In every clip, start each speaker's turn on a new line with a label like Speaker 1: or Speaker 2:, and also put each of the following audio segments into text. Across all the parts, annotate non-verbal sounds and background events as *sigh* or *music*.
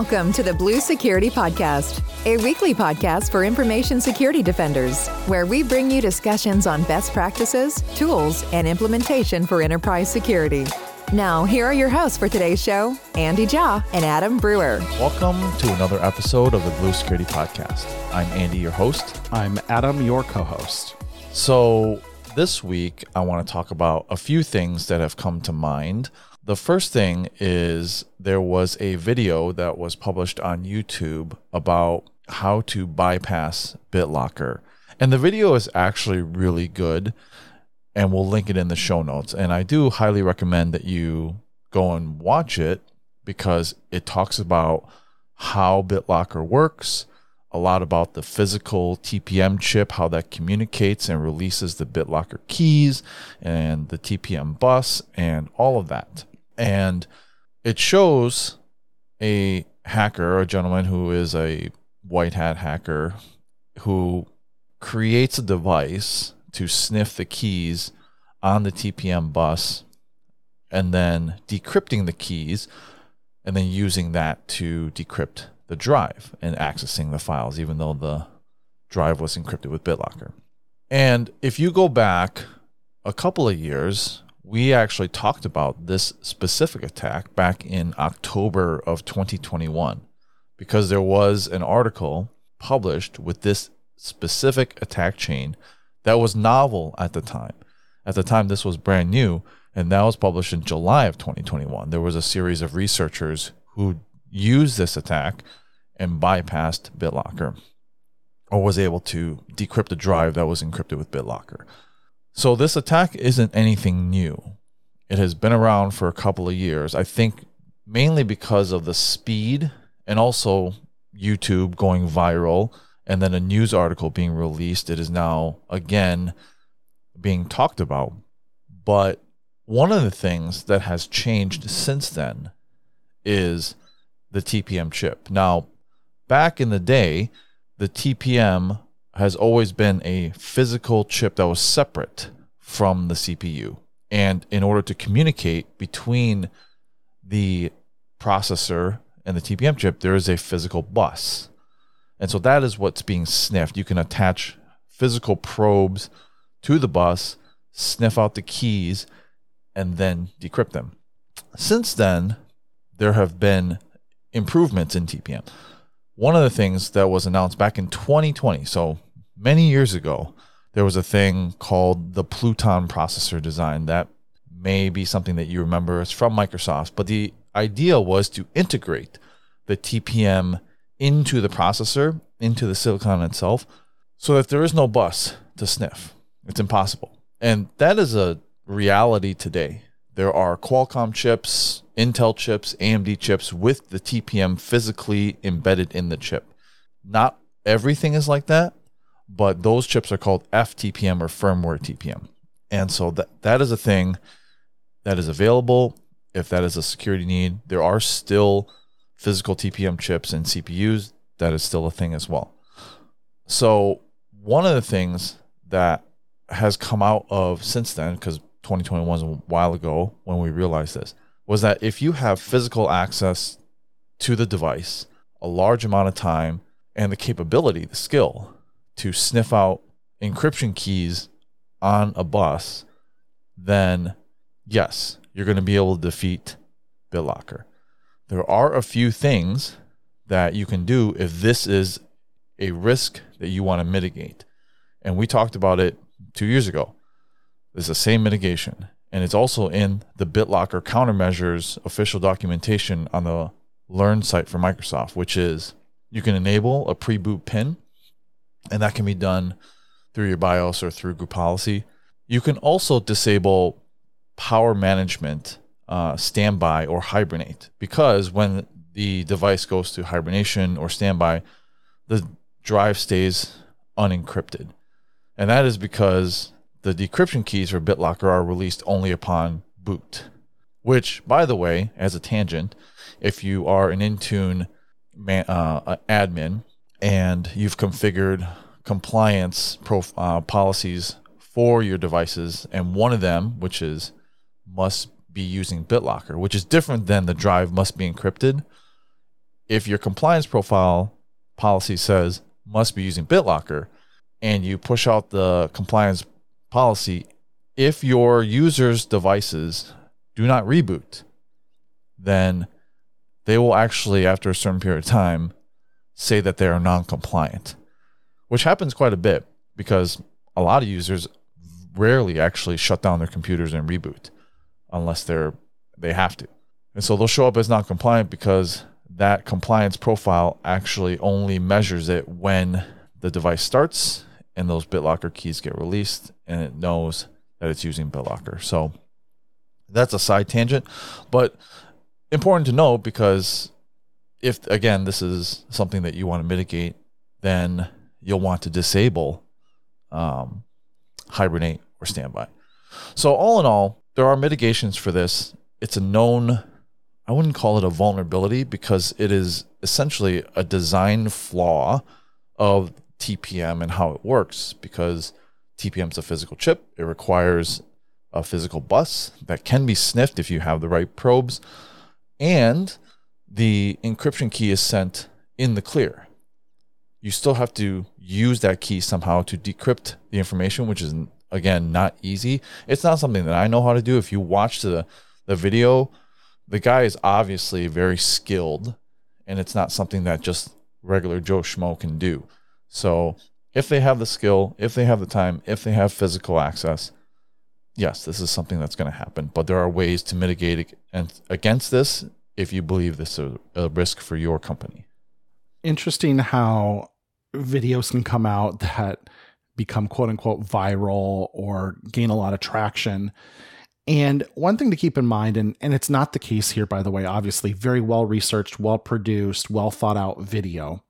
Speaker 1: Welcome to the Blue Security Podcast, a weekly podcast for information security defenders, where we bring you discussions on best practices, tools, and implementation for enterprise security. Now, here are your hosts for today's show, Andy Jaw and Adam Brewer.
Speaker 2: Welcome to another episode of the Blue Security Podcast. I'm Andy, your host.
Speaker 3: I'm Adam, your co host.
Speaker 2: So, this week, I want to talk about a few things that have come to mind. The first thing is there was a video that was published on YouTube about how to bypass BitLocker. And the video is actually really good, and we'll link it in the show notes. And I do highly recommend that you go and watch it because it talks about how BitLocker works, a lot about the physical TPM chip, how that communicates and releases the BitLocker keys and the TPM bus and all of that. And it shows a hacker, a gentleman who is a white hat hacker, who creates a device to sniff the keys on the TPM bus and then decrypting the keys and then using that to decrypt the drive and accessing the files, even though the drive was encrypted with BitLocker. And if you go back a couple of years, we actually talked about this specific attack back in October of 2021 because there was an article published with this specific attack chain that was novel at the time. At the time, this was brand new, and that was published in July of 2021. There was a series of researchers who used this attack and bypassed BitLocker or was able to decrypt a drive that was encrypted with BitLocker. So this attack isn't anything new. It has been around for a couple of years. I think mainly because of the speed and also YouTube going viral and then a news article being released. It is now again being talked about. But one of the things that has changed since then is the TPM chip. Now, back in the day, the TPM has always been a physical chip that was separate from the CPU. And in order to communicate between the processor and the TPM chip, there is a physical bus. And so that is what's being sniffed. You can attach physical probes to the bus, sniff out the keys, and then decrypt them. Since then, there have been improvements in TPM one of the things that was announced back in 2020, so many years ago, there was a thing called the Pluton processor design that may be something that you remember. It's from Microsoft, but the idea was to integrate the TPM into the processor, into the silicon itself, so that there is no bus to sniff. It's impossible. And that is a reality today. There are Qualcomm chips, Intel chips, AMD chips with the TPM physically embedded in the chip. Not everything is like that, but those chips are called FTPM or firmware TPM. And so that, that is a thing that is available if that is a security need. There are still physical TPM chips and CPUs. That is still a thing as well. So, one of the things that has come out of since then, because 2021 was a while ago when we realized this was that if you have physical access to the device a large amount of time and the capability the skill to sniff out encryption keys on a bus then yes you're going to be able to defeat BitLocker there are a few things that you can do if this is a risk that you want to mitigate and we talked about it two years ago it's the same mitigation. And it's also in the BitLocker countermeasures official documentation on the Learn site for Microsoft, which is you can enable a pre boot pin, and that can be done through your BIOS or through group policy. You can also disable power management, uh, standby, or hibernate because when the device goes to hibernation or standby, the drive stays unencrypted. And that is because the decryption keys for BitLocker are released only upon boot. Which, by the way, as a tangent, if you are an Intune man, uh, admin and you've configured compliance prof- uh, policies for your devices, and one of them, which is must be using BitLocker, which is different than the drive must be encrypted. if your compliance profile policy says must be using BitLocker and you push out the compliance policy, if your user's devices do not reboot, then they will actually, after a certain period of time, say that they are non compliant, which happens quite a bit because a lot of users rarely actually shut down their computers and reboot unless they're they have to. And so they'll show up as non compliant because that compliance profile actually only measures it when the device starts and those BitLocker keys get released and it knows that it's using BitLocker. So that's a side tangent, but important to know because if again this is something that you want to mitigate, then you'll want to disable um, hibernate or standby. So all in all, there are mitigations for this. It's a known I wouldn't call it a vulnerability because it is essentially a design flaw of TPM and how it works because TPM is a physical chip. It requires a physical bus that can be sniffed if you have the right probes. And the encryption key is sent in the clear. You still have to use that key somehow to decrypt the information, which is, again, not easy. It's not something that I know how to do. If you watch the, the video, the guy is obviously very skilled and it's not something that just regular Joe Schmo can do. So if they have the skill, if they have the time, if they have physical access, yes, this is something that's going to happen. But there are ways to mitigate against this if you believe this is a risk for your company.
Speaker 3: Interesting how videos can come out that become quote unquote viral or gain a lot of traction and one thing to keep in mind, and, and it's not the case here, by the way, obviously, very well researched, well produced, well thought out video.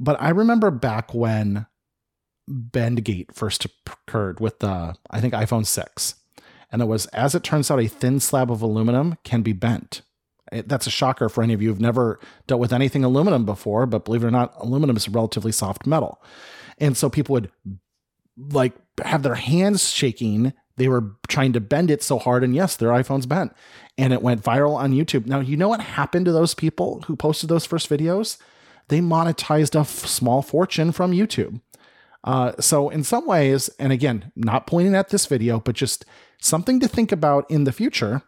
Speaker 3: But I remember back when Bendgate first occurred with the, I think, iPhone 6. And it was, as it turns out, a thin slab of aluminum can be bent. That's a shocker for any of you who've never dealt with anything aluminum before, but believe it or not, aluminum is a relatively soft metal. And so people would like have their hands shaking they were trying to bend it so hard, and yes, their iPhone's bent. And it went viral on YouTube. Now, you know what happened to those people who posted those first videos? They monetized a f- small fortune from YouTube. Uh, so, in some ways, and again, not pointing at this video, but just something to think about in the future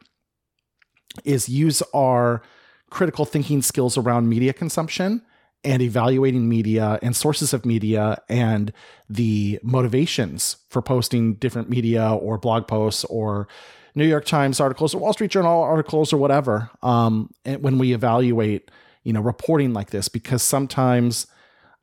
Speaker 3: is use our critical thinking skills around media consumption and evaluating media and sources of media and the motivations for posting different media or blog posts or New York Times articles or Wall Street Journal articles or whatever. Um, when we evaluate, you know, reporting like this, because sometimes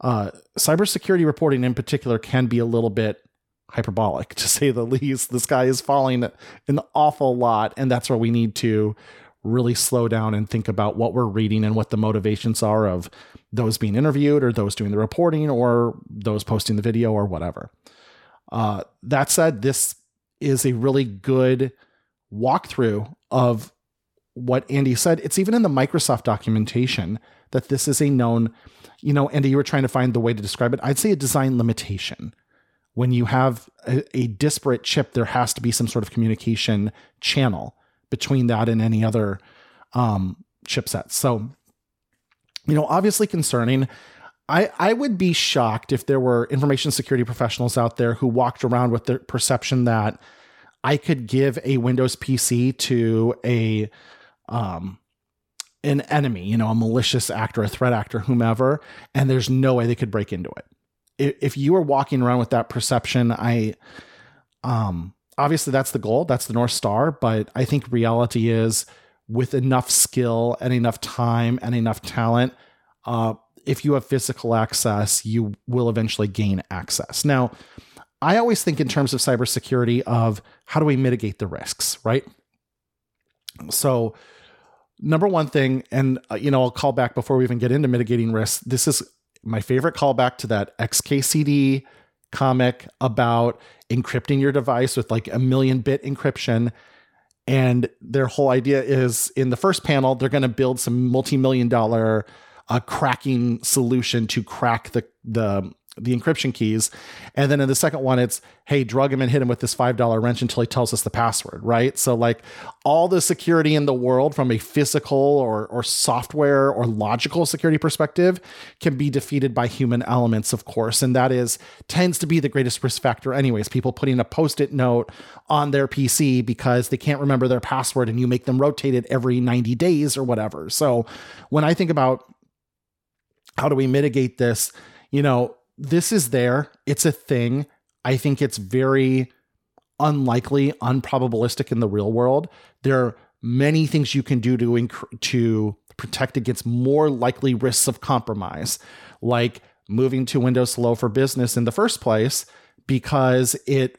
Speaker 3: uh, cybersecurity reporting in particular can be a little bit hyperbolic, *laughs* to say the least. The sky is falling an awful lot, and that's where we need to really slow down and think about what we're reading and what the motivations are of those being interviewed or those doing the reporting or those posting the video or whatever. Uh, that said, this is a really good walkthrough of what Andy said. It's even in the Microsoft documentation that this is a known, you know, Andy, you were trying to find the way to describe it. I'd say a design limitation. When you have a, a disparate chip, there has to be some sort of communication channel between that and any other um, chipsets. So, you know, obviously concerning. I, I would be shocked if there were information security professionals out there who walked around with the perception that I could give a Windows PC to a um, an enemy, you know, a malicious actor, a threat actor, whomever, and there's no way they could break into it. If, you are walking around with that perception, I um obviously that's the goal, that's the North Star. But I think reality is with enough skill and enough time and enough talent, uh, if you have physical access, you will eventually gain access. Now, I always think in terms of cybersecurity of how do we mitigate the risks, right? So, number one thing, and uh, you know, I'll call back before we even get into mitigating risks. This is my favorite callback to that XKCD comic about encrypting your device with like a million bit encryption. And their whole idea is in the first panel, they're going to build some multi million dollar uh, cracking solution to crack the, the the encryption keys. And then in the second one, it's, hey, drug him and hit him with this $5 wrench until he tells us the password, right? So, like, all the security in the world from a physical or, or software or logical security perspective can be defeated by human elements, of course. And that is, tends to be the greatest risk factor, anyways. People putting a post it note on their PC because they can't remember their password and you make them rotate it every 90 days or whatever. So, when I think about how do we mitigate this, you know, this is there. It's a thing. I think it's very unlikely, unprobabilistic in the real world. There are many things you can do to inc- to protect against more likely risks of compromise, like moving to Windows Hello for Business in the first place because it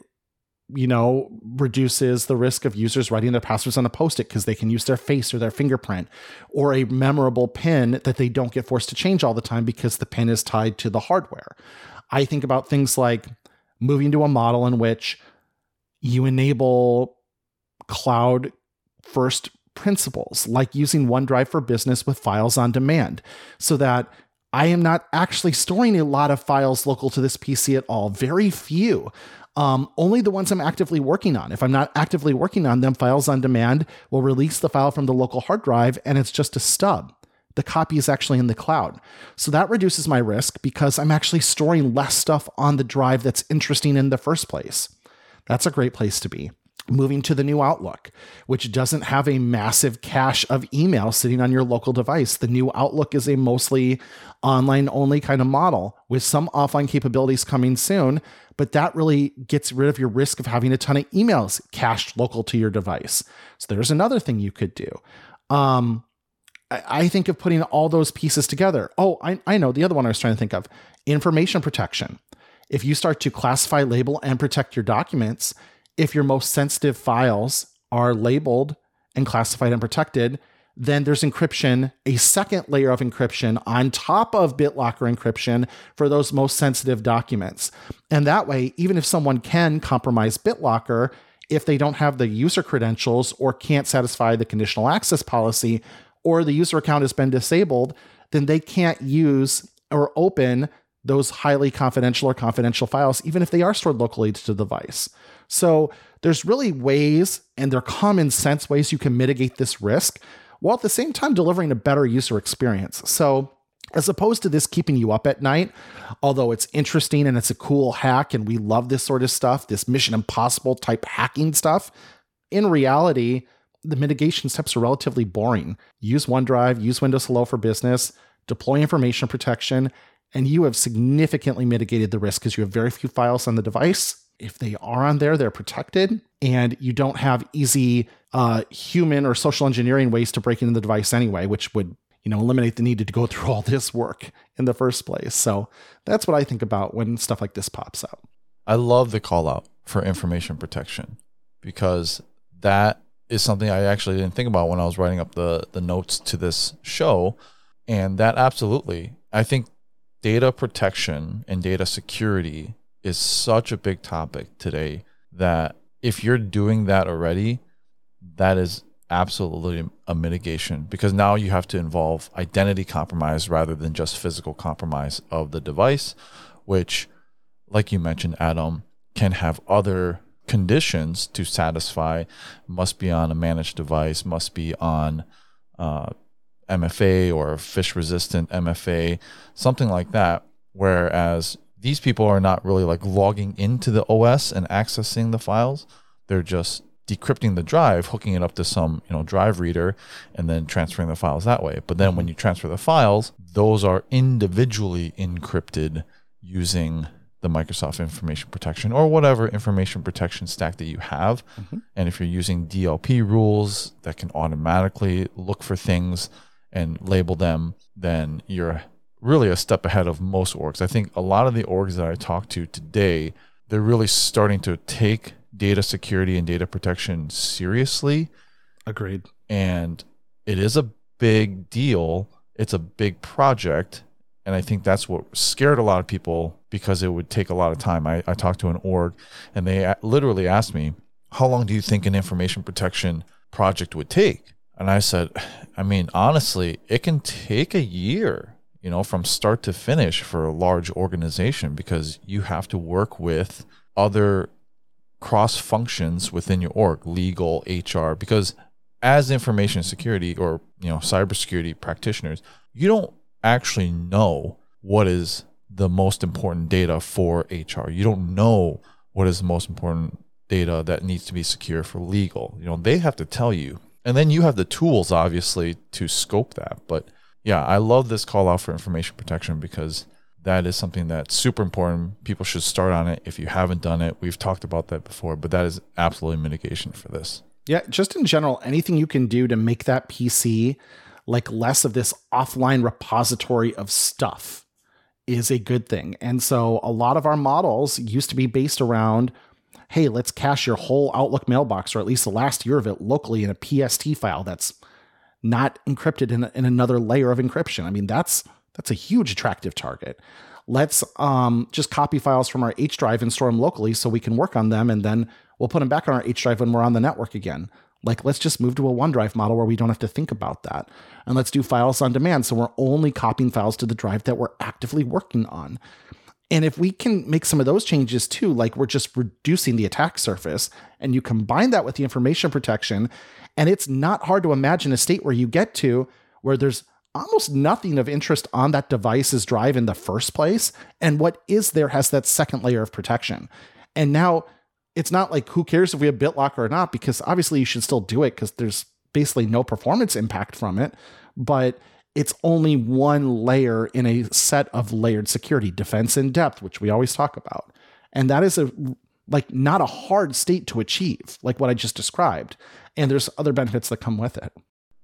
Speaker 3: you know, reduces the risk of users writing their passwords on a post it because they can use their face or their fingerprint or a memorable pin that they don't get forced to change all the time because the pin is tied to the hardware. I think about things like moving to a model in which you enable cloud first principles, like using OneDrive for business with files on demand, so that I am not actually storing a lot of files local to this PC at all, very few. Um, only the ones I'm actively working on. If I'm not actively working on them, files on demand will release the file from the local hard drive and it's just a stub. The copy is actually in the cloud. So that reduces my risk because I'm actually storing less stuff on the drive that's interesting in the first place. That's a great place to be moving to the new Outlook, which doesn't have a massive cache of email sitting on your local device. The new Outlook is a mostly online only kind of model with some offline capabilities coming soon, but that really gets rid of your risk of having a ton of emails cached local to your device. So there's another thing you could do. Um, I, think of putting all those pieces together. Oh, I, I know the other one I was trying to think of information protection. If you start to classify, label, and protect your documents, if your most sensitive files are labeled and classified and protected, then there's encryption, a second layer of encryption on top of BitLocker encryption for those most sensitive documents. And that way, even if someone can compromise BitLocker, if they don't have the user credentials or can't satisfy the conditional access policy, or the user account has been disabled, then they can't use or open those highly confidential or confidential files, even if they are stored locally to the device. So there's really ways, and they're common sense ways you can mitigate this risk while at the same time delivering a better user experience. So as opposed to this keeping you up at night, although it's interesting and it's a cool hack, and we love this sort of stuff, this Mission Impossible type hacking stuff, in reality, the mitigation steps are relatively boring. Use OneDrive, use Windows Hello for Business, deploy information protection, and you have significantly mitigated the risk because you have very few files on the device if they are on there, they're protected, and you don't have easy uh, human or social engineering ways to break into the device anyway, which would you know eliminate the need to go *laughs* through all this work in the first place. So that's what I think about when stuff like this pops up.
Speaker 2: I love the call out for information protection because that is something I actually didn't think about when I was writing up the the notes to this show, and that absolutely I think data protection and data security is such a big topic today that if you're doing that already, that is absolutely a mitigation because now you have to involve identity compromise rather than just physical compromise of the device, which, like you mentioned, Adam, can have other conditions to satisfy, must be on a managed device, must be on uh, MFA or phish resistant MFA, something like that. Whereas these people are not really like logging into the OS and accessing the files. They're just decrypting the drive, hooking it up to some, you know, drive reader and then transferring the files that way. But then when you transfer the files, those are individually encrypted using the Microsoft information protection or whatever information protection stack that you have. Mm-hmm. And if you're using DLP rules that can automatically look for things and label them, then you're really a step ahead of most orgs. I think a lot of the orgs that I talk to today, they're really starting to take data security and data protection seriously.
Speaker 3: Agreed.
Speaker 2: And it is a big deal. It's a big project. And I think that's what scared a lot of people because it would take a lot of time. I, I talked to an org and they literally asked me, How long do you think an information protection project would take? And I said, I mean, honestly, it can take a year you know, from start to finish for a large organization because you have to work with other cross functions within your org, legal, HR, because as information security or, you know, cybersecurity practitioners, you don't actually know what is the most important data for HR. You don't know what is the most important data that needs to be secure for legal. You know, they have to tell you. And then you have the tools obviously to scope that. But yeah, I love this call out for information protection because that is something that's super important. People should start on it if you haven't done it. We've talked about that before, but that is absolutely mitigation for this.
Speaker 3: Yeah, just in general, anything you can do to make that PC like less of this offline repository of stuff is a good thing. And so a lot of our models used to be based around hey, let's cache your whole Outlook mailbox or at least the last year of it locally in a PST file that's not encrypted in, in another layer of encryption. I mean, that's that's a huge attractive target. Let's um, just copy files from our H drive and store them locally so we can work on them and then we'll put them back on our H drive when we're on the network again. Like, let's just move to a OneDrive model where we don't have to think about that. And let's do files on demand. So we're only copying files to the drive that we're actively working on. And if we can make some of those changes too, like we're just reducing the attack surface, and you combine that with the information protection, and it's not hard to imagine a state where you get to where there's almost nothing of interest on that device's drive in the first place. And what is there has that second layer of protection. And now it's not like who cares if we have BitLocker or not, because obviously you should still do it because there's basically no performance impact from it. But it's only one layer in a set of layered security, defense in depth, which we always talk about. And that is a like not a hard state to achieve, like what I just described. And there's other benefits that come with it.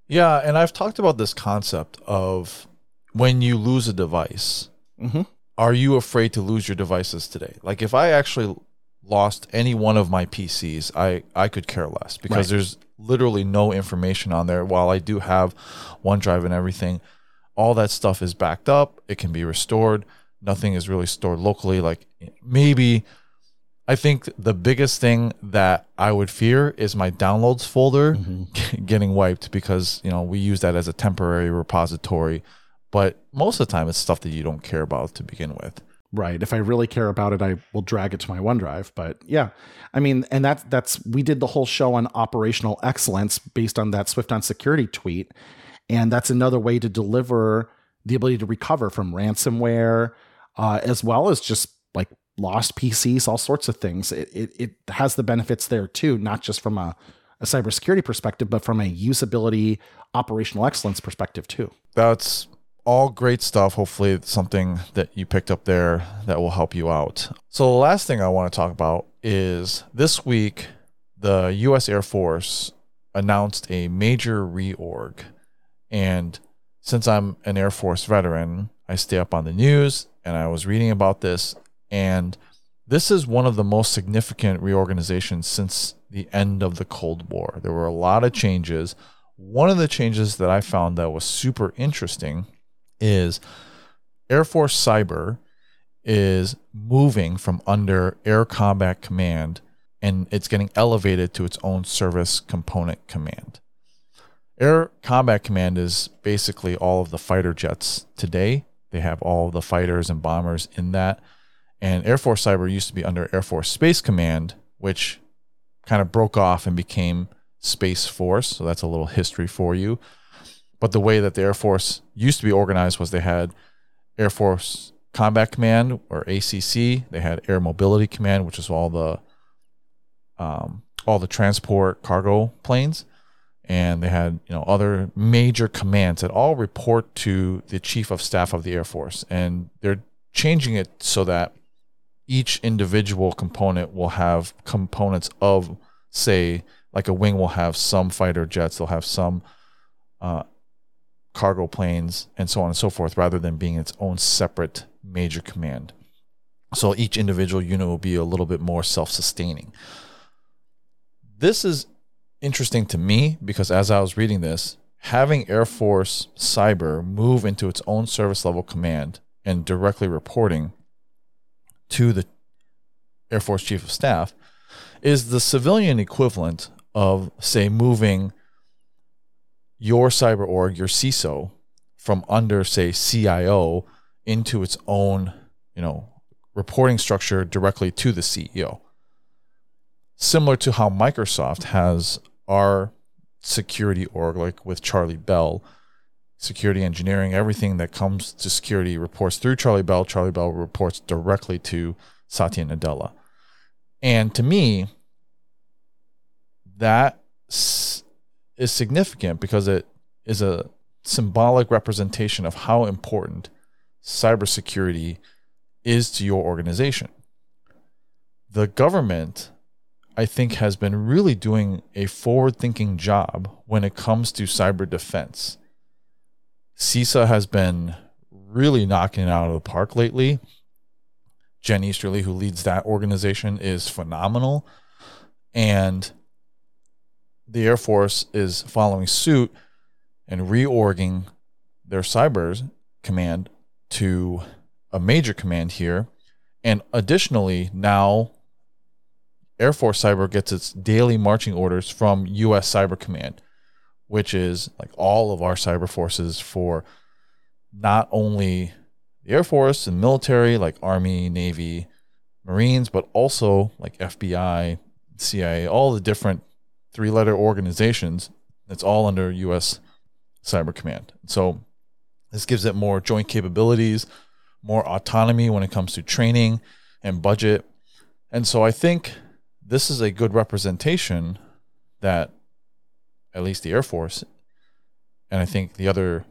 Speaker 2: Yeah, and I've talked about this concept of when you lose a device, mm-hmm. are you afraid to lose your devices today? Like if I actually lost any one of my PCs, I, I could care less because right. there's literally no information on there. While I do have OneDrive and everything, all that stuff is backed up. It can be restored. Nothing is really stored locally. Like maybe I think the biggest thing that I would fear is my downloads folder mm-hmm. *laughs* getting wiped because, you know, we use that as a temporary repository. But most of the time, it's stuff that you don't care about to begin with.
Speaker 3: Right. If I really care about it, I will drag it to my OneDrive. But yeah, I mean, and that's that's we did the whole show on operational excellence based on that Swift on security tweet, and that's another way to deliver the ability to recover from ransomware, uh, as well as just like lost PCs, all sorts of things. It, it, it has the benefits there too, not just from a, a cybersecurity perspective, but from a usability, operational excellence perspective too.
Speaker 2: That's all great stuff. Hopefully, something that you picked up there that will help you out. So, the last thing I want to talk about is this week, the U.S. Air Force announced a major reorg. And since I'm an Air Force veteran, I stay up on the news and I was reading about this. And this is one of the most significant reorganizations since the end of the Cold War. There were a lot of changes. One of the changes that I found that was super interesting is Air Force Cyber is moving from under Air Combat Command and it's getting elevated to its own service component command. Air Combat Command is basically all of the fighter jets today. They have all the fighters and bombers in that. And Air Force Cyber used to be under Air Force Space Command, which kind of broke off and became Space Force. So that's a little history for you. But the way that the Air Force used to be organized was they had Air Force Combat Command or ACC. They had Air Mobility Command, which is all the um, all the transport cargo planes, and they had you know other major commands that all report to the Chief of Staff of the Air Force, and they're changing it so that each individual component will have components of say like a wing will have some fighter jets, they'll have some uh, cargo planes, and so on and so forth, rather than being its own separate major command. So each individual unit will be a little bit more self sustaining. This is interesting to me because as I was reading this, having Air Force Cyber move into its own service level command and directly reporting to the Air Force Chief of Staff is the civilian equivalent of, say, moving your cyber org, your CISO, from under, say, CIO into its own, you know, reporting structure directly to the CEO. Similar to how Microsoft has our security org, like with Charlie Bell, security engineering, everything that comes to security reports through Charlie Bell. Charlie Bell reports directly to Satya Nadella. And to me, that is significant because it is a symbolic representation of how important cybersecurity is to your organization. The government, I think, has been really doing a forward thinking job when it comes to cyber defense. CISA has been really knocking it out of the park lately. Jen Easterly, who leads that organization, is phenomenal. And the Air Force is following suit and reorging their cyber command to a major command here. And additionally, now Air Force Cyber gets its daily marching orders from US Cyber Command, which is like all of our cyber forces for not only the Air Force and military, like Army, Navy, Marines, but also like FBI, CIA, all the different three letter organizations. It's all under US Cyber Command. So this gives it more joint capabilities, more autonomy when it comes to training and budget. And so I think this is a good representation that at least the Air Force and I think the other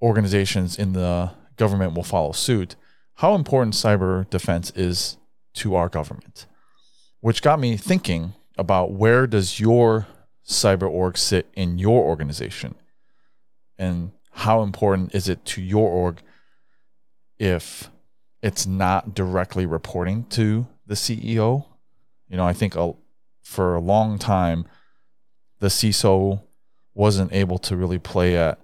Speaker 2: organizations in the government will follow suit. How important cyber defense is to our government, which got me thinking about where does your cyber org sit in your organization and how important is it to your org if it's not directly reporting to the CEO? You know, I think a, for a long time, the CISO wasn't able to really play at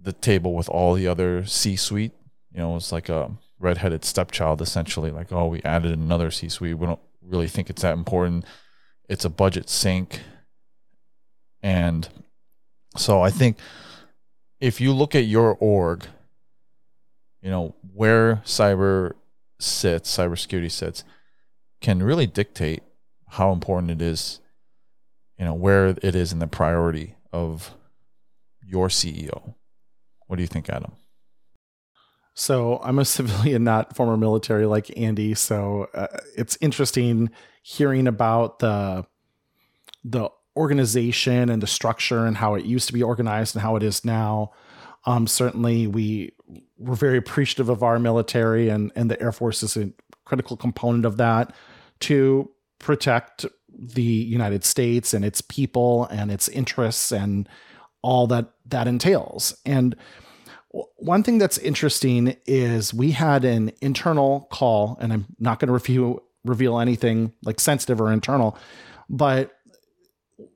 Speaker 2: the table with all the other C suite. You know, it's like a redheaded stepchild essentially, like, oh, we added another C suite. We don't really think it's that important. It's a budget sink. And so I think if you look at your org, you know, where cyber sits, cybersecurity sits, can really dictate how important it is, you know, where it is in the priority of your CEO. What do you think, Adam?
Speaker 3: So I'm a *laughs* civilian, not former military like Andy. So uh, it's interesting hearing about the the organization and the structure and how it used to be organized and how it is now. Um, certainly, we were very appreciative of our military, and and the Air Force is a critical component of that to protect the United States and its people and its interests and all that that entails. And one thing that's interesting is we had an internal call, and I'm not going to review reveal anything like sensitive or internal, but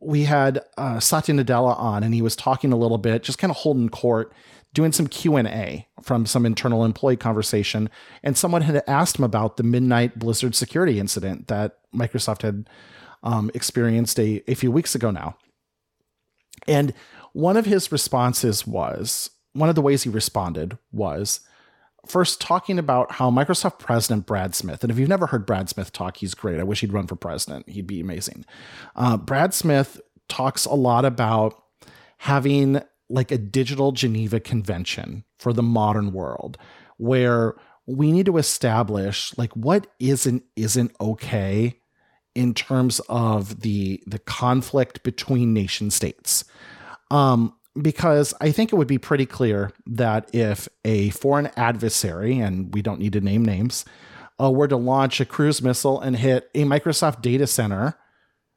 Speaker 3: we had uh, Satya Nadella on, and he was talking a little bit, just kind of holding court, doing some Q and A from some internal employee conversation, and someone had asked him about the midnight Blizzard security incident that Microsoft had um, experienced a, a few weeks ago now, and one of his responses was one of the ways he responded was first talking about how Microsoft President Brad Smith, and if you've never heard Brad Smith talk, he's great. I wish he'd run for president. He'd be amazing. Uh, Brad Smith talks a lot about having like a digital Geneva Convention for the modern world where we need to establish like what is and isn't okay in terms of the the conflict between nation states. Um, because I think it would be pretty clear that if a foreign adversary, and we don't need to name names, uh, were to launch a cruise missile and hit a Microsoft data center,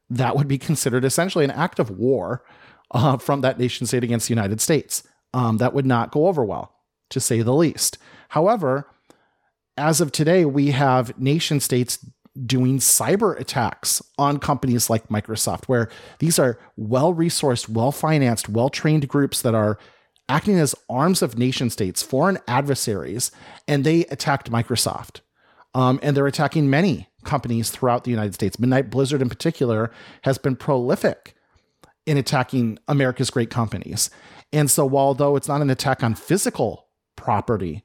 Speaker 3: that would be considered essentially an act of war uh, from that nation state against the United States. Um, that would not go over well, to say the least. However, as of today, we have nation states doing cyber attacks on companies like Microsoft, where these are well resourced, well financed, well trained groups that are acting as arms of nation states, foreign adversaries, and they attacked Microsoft. Um, and they're attacking many companies throughout the United States. Midnight Blizzard, in particular, has been prolific in attacking America's great companies. And so, although it's not an attack on physical property,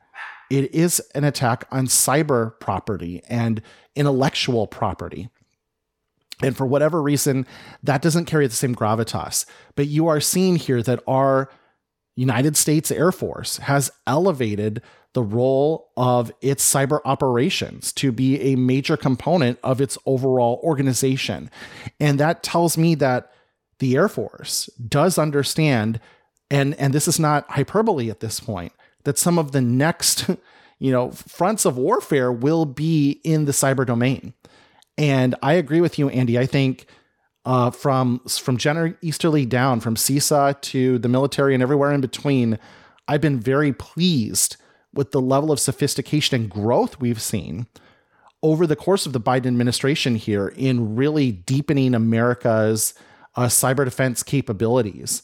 Speaker 3: it is an attack on cyber property and intellectual property. And for whatever reason, that doesn't carry the same gravitas. But you are seeing here that our United States Air Force has elevated the role of its cyber operations to be a major component of its overall organization. And that tells me that the Air Force does understand, and, and this is not hyperbole at this point, that some of the next *laughs* you know fronts of warfare will be in the cyber domain. And I agree with you, Andy. I think uh, from from Jenner Easterly down, from CISA to the military and everywhere in between, I've been very pleased with the level of sophistication and growth we've seen over the course of the Biden administration here in really deepening America's uh, cyber defense capabilities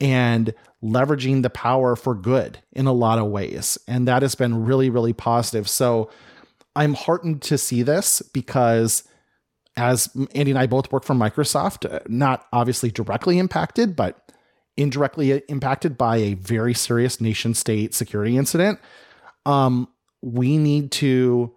Speaker 3: and leveraging the power for good in a lot of ways. And that has been really, really positive. So I'm heartened to see this because as Andy and I both work for Microsoft, uh, not obviously directly impacted, but indirectly impacted by a very serious nation state security incident. Um, we need to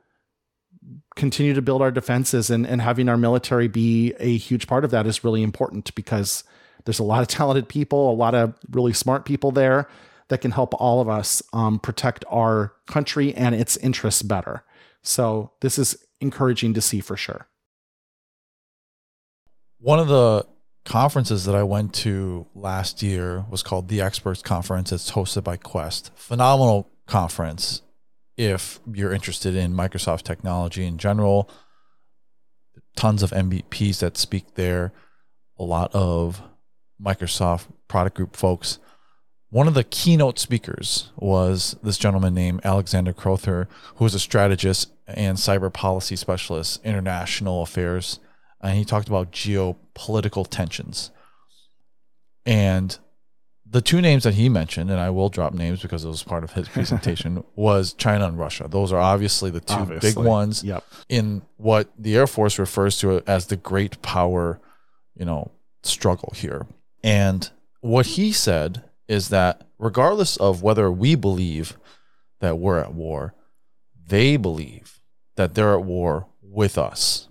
Speaker 3: continue to build our defenses and, and having our military be a huge part of that is really important because there's a lot of talented people, a lot of really smart people there that can help all of us um, protect our country and its interests better. So this is encouraging to see for sure.
Speaker 2: One of the conferences that I went to last year was called the Experts Conference. It's hosted by Quest. Phenomenal conference if you're interested in Microsoft technology in general. Tons of MVPs that speak there, a lot of Microsoft product group folks. One of the keynote speakers was this gentleman named Alexander Crowther, who is a strategist and cyber policy specialist, international affairs. And he talked about geopolitical tensions. And the two names that he mentioned, and I will drop names because it was part of his *laughs* presentation, was China and Russia. Those are obviously the two obviously. big ones
Speaker 3: yep.
Speaker 2: in what the Air Force refers to as the great power, you know, struggle here. And what he said is that regardless of whether we believe that we're at war, they believe that they're at war with us.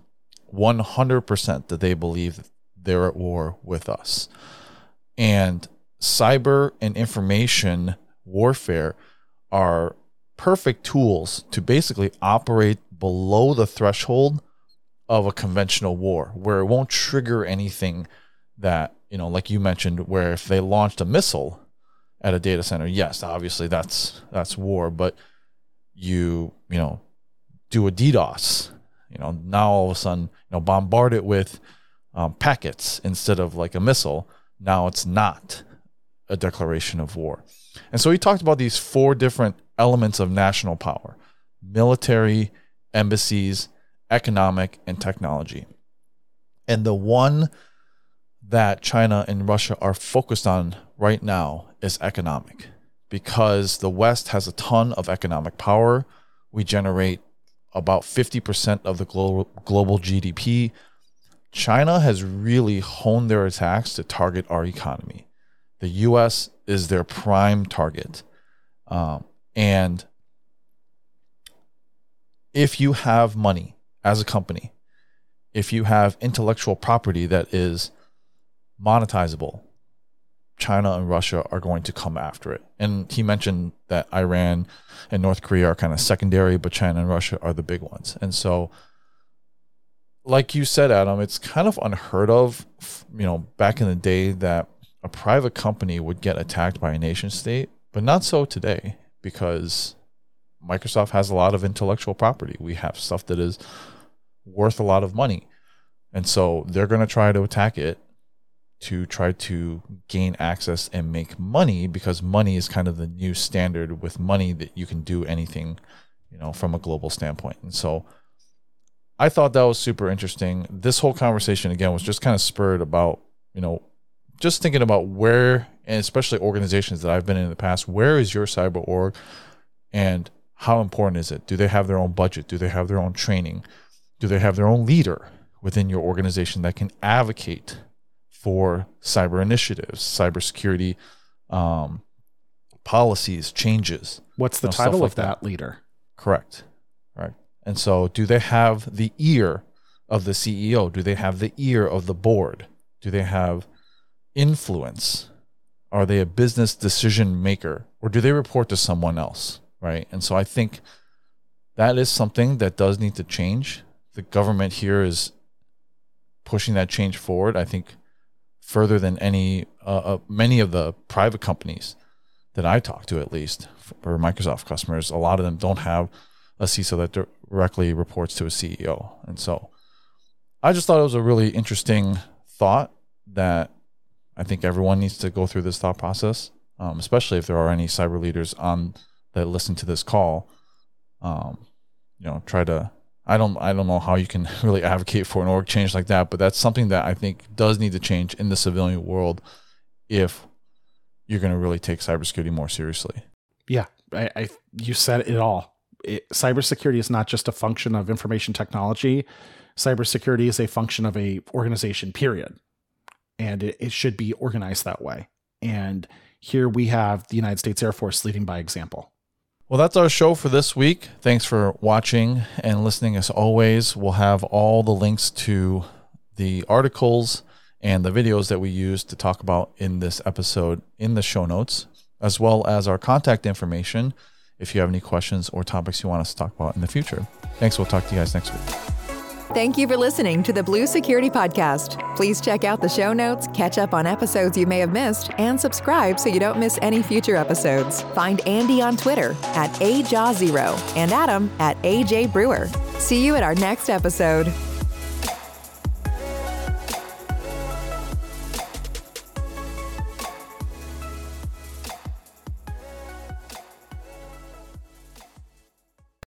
Speaker 2: 100% that they believe that they're at war with us. And cyber and information warfare are perfect tools to basically operate below the threshold of a conventional war where it won't trigger anything that you know, like you mentioned, where if they launched a missile at a data center, yes, obviously that's that's war, but you you know do a DDoS, you know, now all of a sudden you know bombard it with um, packets instead of like a missile. Now it's not a declaration of war, and so he talked about these four different elements of national power: military, embassies, economic, and technology. And the one that China and Russia are focused on right now is economic because the West has a ton of economic power. We generate about 50% of the global, global GDP. China has really honed their attacks to target our economy. The US is their prime target. Um, and if you have money as a company, if you have intellectual property that is monetizable, China and Russia are going to come after it. And he mentioned that Iran and North Korea are kind of secondary, but China and Russia are the big ones. And so, like you said, Adam, it's kind of unheard of, you know, back in the day that a private company would get attacked by a nation state, but not so today because Microsoft has a lot of intellectual property. We have stuff that is worth a lot of money. And so they're going to try to attack it to try to gain access and make money because money is kind of the new standard with money that you can do anything you know from a global standpoint. And so i thought that was super interesting. This whole conversation again was just kind of spurred about you know just thinking about where and especially organizations that i've been in in the past where is your cyber org and how important is it? Do they have their own budget? Do they have their own training? Do they have their own leader within your organization that can advocate for cyber initiatives, cybersecurity um, policies, changes.
Speaker 3: What's the
Speaker 2: you know,
Speaker 3: title
Speaker 2: like
Speaker 3: of that leader?
Speaker 2: Correct. Right. And so, do they have the ear of the CEO? Do they have the ear of the board? Do they have influence? Are they a business decision maker or do they report to someone else? Right. And so, I think that is something that does need to change. The government here is pushing that change forward. I think further than any uh, uh, many of the private companies that I talk to, at least for Microsoft customers, a lot of them don't have a CISO that directly reports to a CEO, and so I just thought it was a really interesting thought that I think everyone needs to go through this thought process, um, especially if there are any cyber leaders on that listen to this call. Um, you know, try to. I don't. I don't know how you can *laughs* really advocate for an org change like that, but that's something that I think does need to change in the civilian world if you're going to really take cybersecurity more seriously.
Speaker 3: Yeah, I, I you said it all. It, cybersecurity is not just a function of information technology. Cybersecurity is a function of a organization. Period, and it, it should be organized that way. And here we have the United States Air Force leading by example.
Speaker 2: Well, that's our show for this week. Thanks for watching and listening. As always, we'll have all the links to the articles and the videos that we used to talk about in this episode in the show notes, as well as our contact information if you have any questions or topics you want us to talk about in the future. Thanks. We'll talk to you guys next week.
Speaker 1: Thank you for listening to the Blue Security Podcast. Please check out the show notes, catch up on episodes you may have missed, and subscribe so you don't miss any future episodes. Find Andy on Twitter at AJaw0 and Adam at AJ Brewer. See you at our next episode.